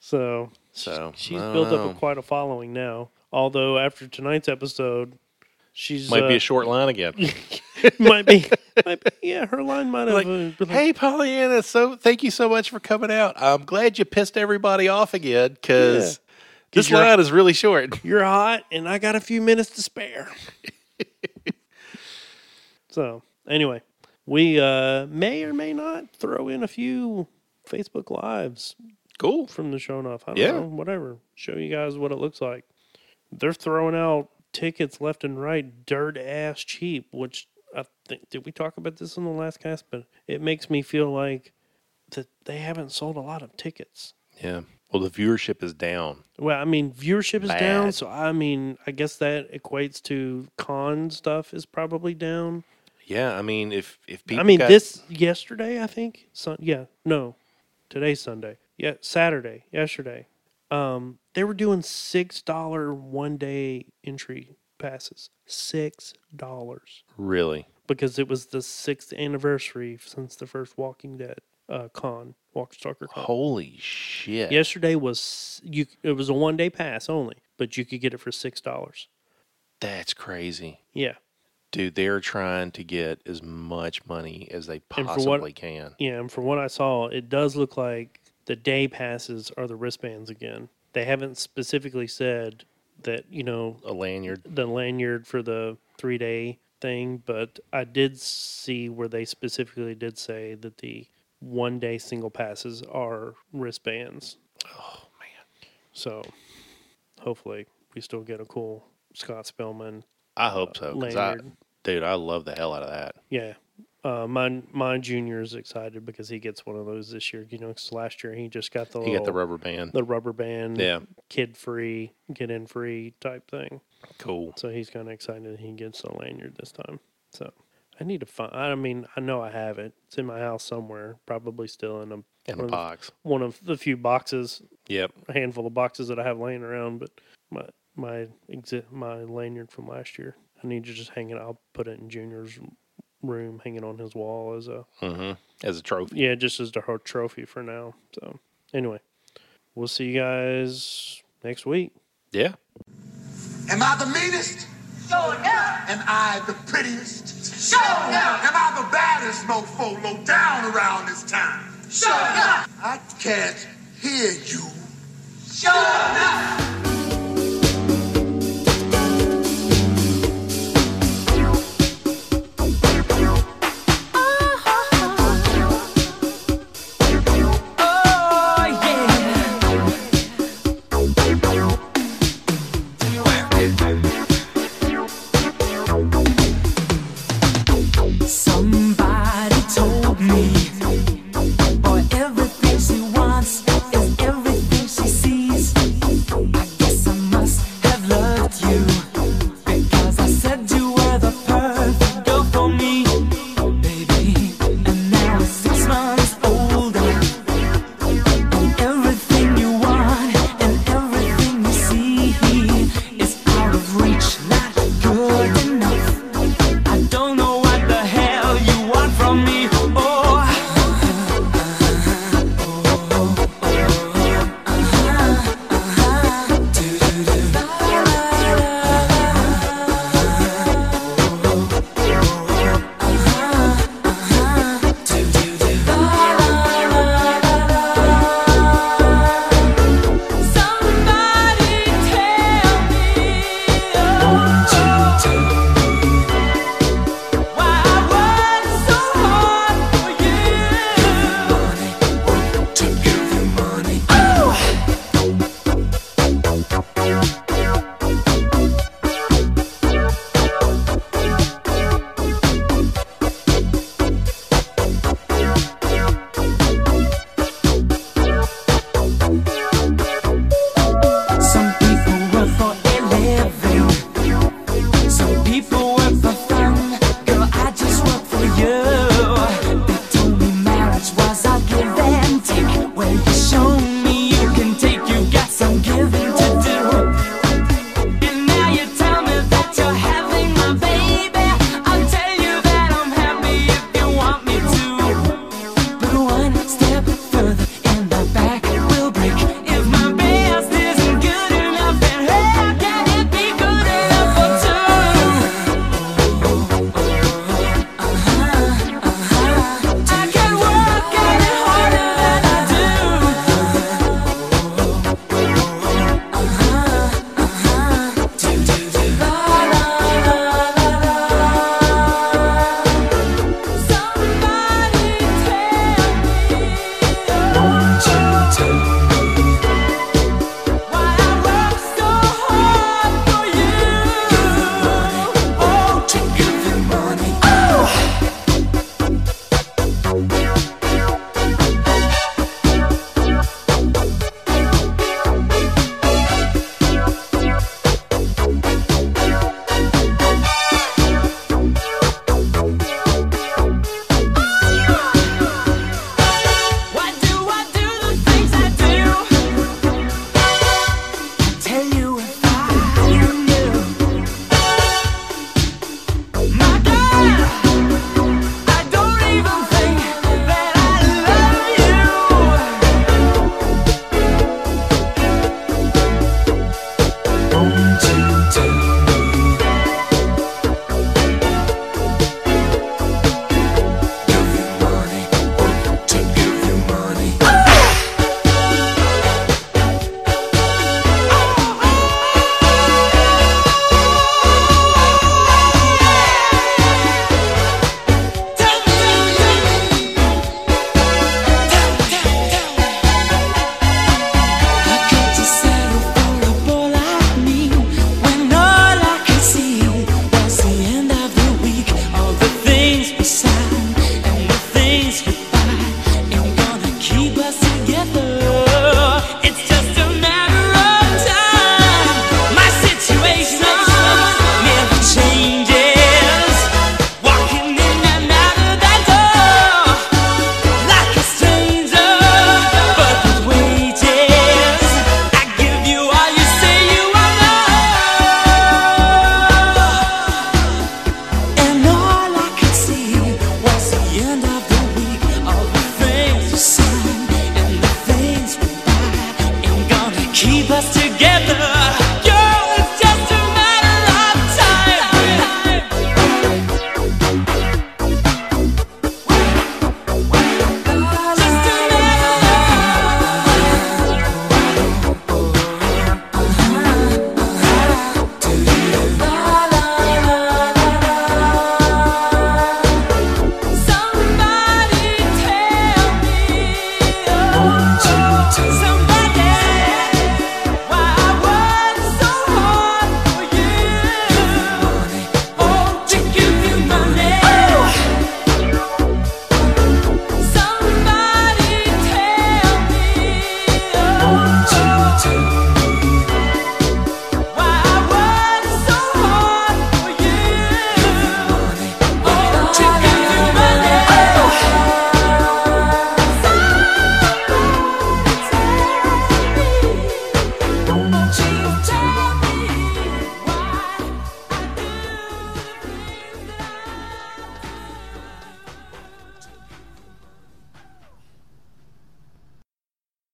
So So she's built don't up a, quite a following now. Although after tonight's episode, she's might be uh, a short line again. might be, might be yeah, her line might have Like, uh, like, hey, Pollyanna, so thank you so much for coming out. I'm glad you pissed everybody off again because this line is really short. "You're hot, and I got a few minutes to spare." so anyway, we uh, may or may not throw in a few Facebook lives Cool. from the show enough. I don't Yeah. know, whatever. Show you guys what it looks like. They're throwing out tickets left and right, dirt ass cheap. Which I think did we talk about this in the last cast? But it makes me feel like that they haven't sold a lot of tickets. Yeah. Well, the viewership is down. Well, I mean, viewership is down, so I mean, I guess that equates to con stuff is probably down. Yeah, I mean, if if people, I mean, got- this yesterday, I think. Sun, yeah, no, today's Sunday. Yeah, Saturday, yesterday. Um, they were doing six dollar one day entry passes. Six dollars really, because it was the sixth anniversary since the first Walking Dead uh, con, Walker Stalker con. holy shit. Yesterday was you. It was a one day pass only, but you could get it for six dollars. That's crazy. Yeah, Dude, they're trying to get as much money as they for what- possibly can. Yeah, and from what I saw, it does look like the day passes are the wristbands again. They haven't specifically said that, you know, A lanyard. the lanyard for the three day thing, but I did see where they specifically did say that the one day single passes are wristbands. Oh man. So hopefully we still get a cool Scott Spellman I hope so. 'cause I, lanyard. dude, I love the hell out of that. Yeah. Uh, my my junior is excited because he gets one of those this year. You know, 'cause last year he just got the He got the rubber band. the rubber band, Yeah. kid free, get in free type thing. Cool. So he's kind of excited he gets the lanyard this time. So I need to find. I mean, I know I have it. It's in my house somewhere, probably still in a In one a of, box. One of the few boxes, Yep. a handful of boxes that I have laying around. But my my exit my lanyard from last year, I need to just hang it. I'll put it in Junior's room, hang it on his wall as a hmm As a trophy. yeah, just as the whole trophy for now. So anyway, we'll see you guys next week. Yeah. Am I the meanest? Sure enough. Am I the prettiest? Sure enough. Am I the baddest mofo low down around this time? Sure enough. I can't hear you. Sure enough.